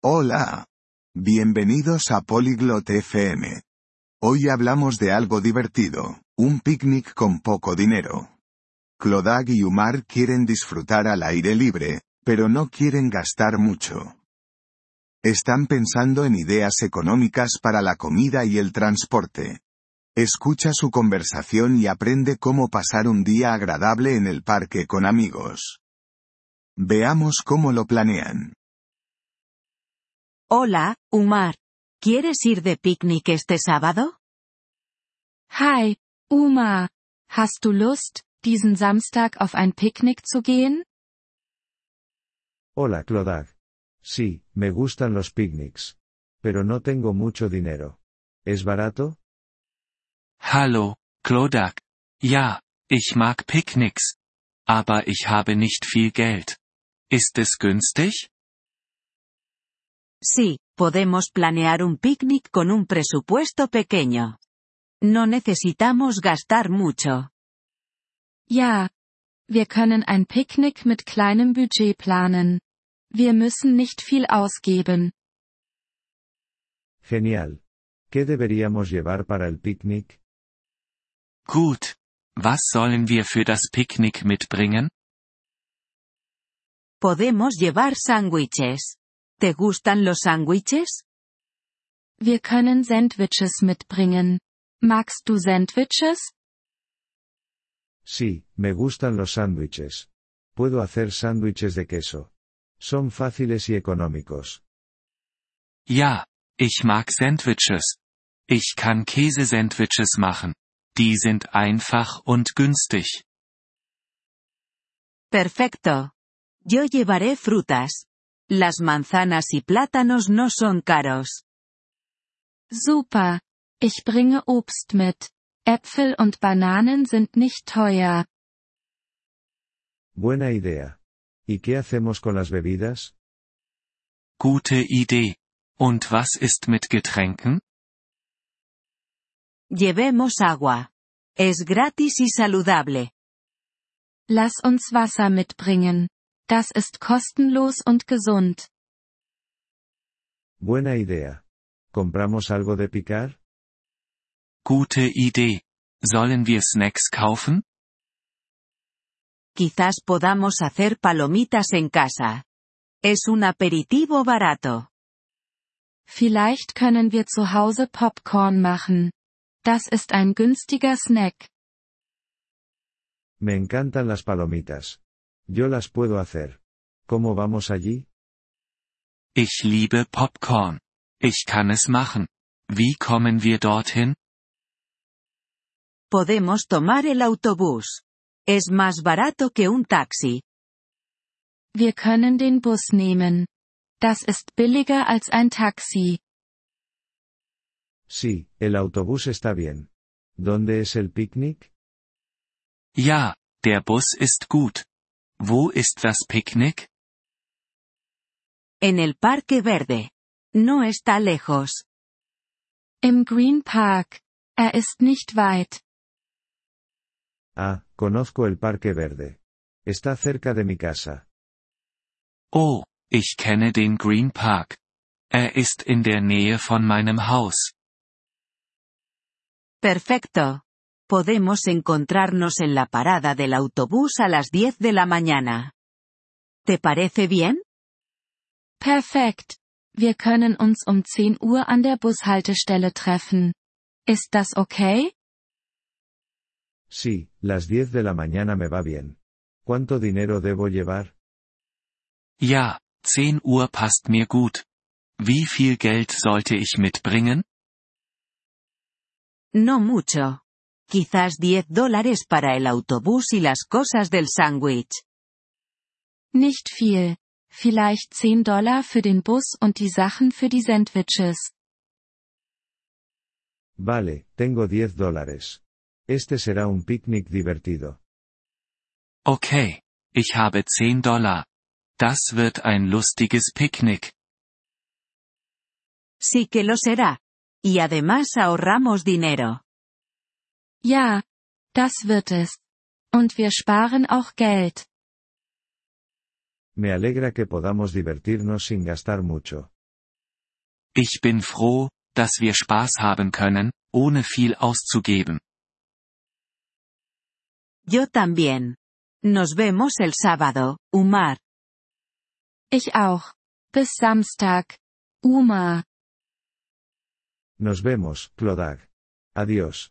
Hola. Bienvenidos a Polyglot FM. Hoy hablamos de algo divertido, un picnic con poco dinero. Clodag y Umar quieren disfrutar al aire libre, pero no quieren gastar mucho. Están pensando en ideas económicas para la comida y el transporte. Escucha su conversación y aprende cómo pasar un día agradable en el parque con amigos. Veamos cómo lo planean. Hola, Umar. ¿Quieres ir de picnic este sábado? Hi, Uma. Hast du Lust, diesen Samstag auf ein Picknick zu gehen? Hola Clodag. Sí, me gustan los picnics. Pero no tengo mucho dinero. ¿Es barato? Hallo, Clodag. Ja, ich mag Picknicks. Aber ich habe nicht viel Geld. Ist es günstig? Sí, podemos planear un picnic con un presupuesto pequeño. No necesitamos gastar mucho. Ja. Wir können ein Picknick mit kleinem Budget planen. Wir müssen nicht viel ausgeben. Genial. ¿Qué deberíamos llevar para el picnic? Gut. Was sollen wir für das Picknick mitbringen? Podemos llevar sándwiches. ¿Te gustan los sándwiches? Wir können Sandwiches mitbringen. Magst du Sandwiches? Sí, me gustan los sándwiches. Puedo hacer sándwiches de queso. Son fáciles y económicos. Ja, ich mag Sandwiches. Ich kann Käsesandwiches machen. Die sind einfach und günstig. Perfecto. Yo llevaré frutas. Las manzanas y plátanos no son caros. Super. Ich bringe Obst mit. Äpfel und Bananen sind nicht teuer. Buena idea. ¿Y qué hacemos con las bebidas? Gute Idee. Und was ist mit Getränken? Llevemos agua. Es gratis y saludable. Lass uns Wasser mitbringen. Das ist kostenlos und gesund. Buena idea. ¿Compramos algo de picar? Gute Idee. Sollen wir Snacks kaufen? Quizás podamos hacer palomitas en casa. Es un aperitivo barato. Vielleicht können wir zu Hause Popcorn machen. Das ist ein günstiger Snack. Me encantan las palomitas. Yo las puedo hacer. ¿Cómo vamos allí? Ich liebe Popcorn. Ich kann es machen. Wie kommen wir dorthin? Podemos tomar el autobús. Es más barato que un taxi. Wir können den Bus nehmen. Das ist billiger als ein Taxi. Sí, el autobús está bien. ¿Dónde es el picnic? Ja, der Bus ist gut. Wo ist das Picknick? En el Parque Verde. No está lejos. Im Green Park. Er ist nicht weit. Ah, conozco el Parque Verde. Está cerca de mi casa. Oh, ich kenne den Green Park. Er ist in der Nähe von meinem Haus. Perfecto. Podemos encontrarnos en la parada del autobús a las 10 de la mañana. ¿Te parece bien? Perfekt. Wir können uns um 10 Uhr an der Bushaltestelle treffen. Ist das okay? Sí, las 10 de la mañana me va bien. ¿Cuánto dinero debo llevar? Ja, 10 Uhr passt mir gut. Wie viel Geld sollte ich mitbringen? No mucho. Quizás 10 dólares para el autobús y las cosas del sándwich. Nicht viel. Vielleicht 10 Dollar für den Bus und die Sachen für die Sandwiches. Vale, tengo 10 dólares. Este será un picnic divertido. Okay. Ich habe 10 Dollar. Das wird ein lustiges Picknick. Sí que lo será. Y además ahorramos dinero. Ja. Das wird es. Und wir sparen auch Geld. Me alegra que podamos divertirnos sin gastar mucho. Ich bin froh, dass wir Spaß haben können, ohne viel auszugeben. Yo también. Nos vemos el sábado, Umar. Ich auch. Bis Samstag. Uma. Nos vemos, Clodag. Adiós.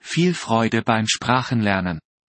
viel Freude beim Sprachenlernen.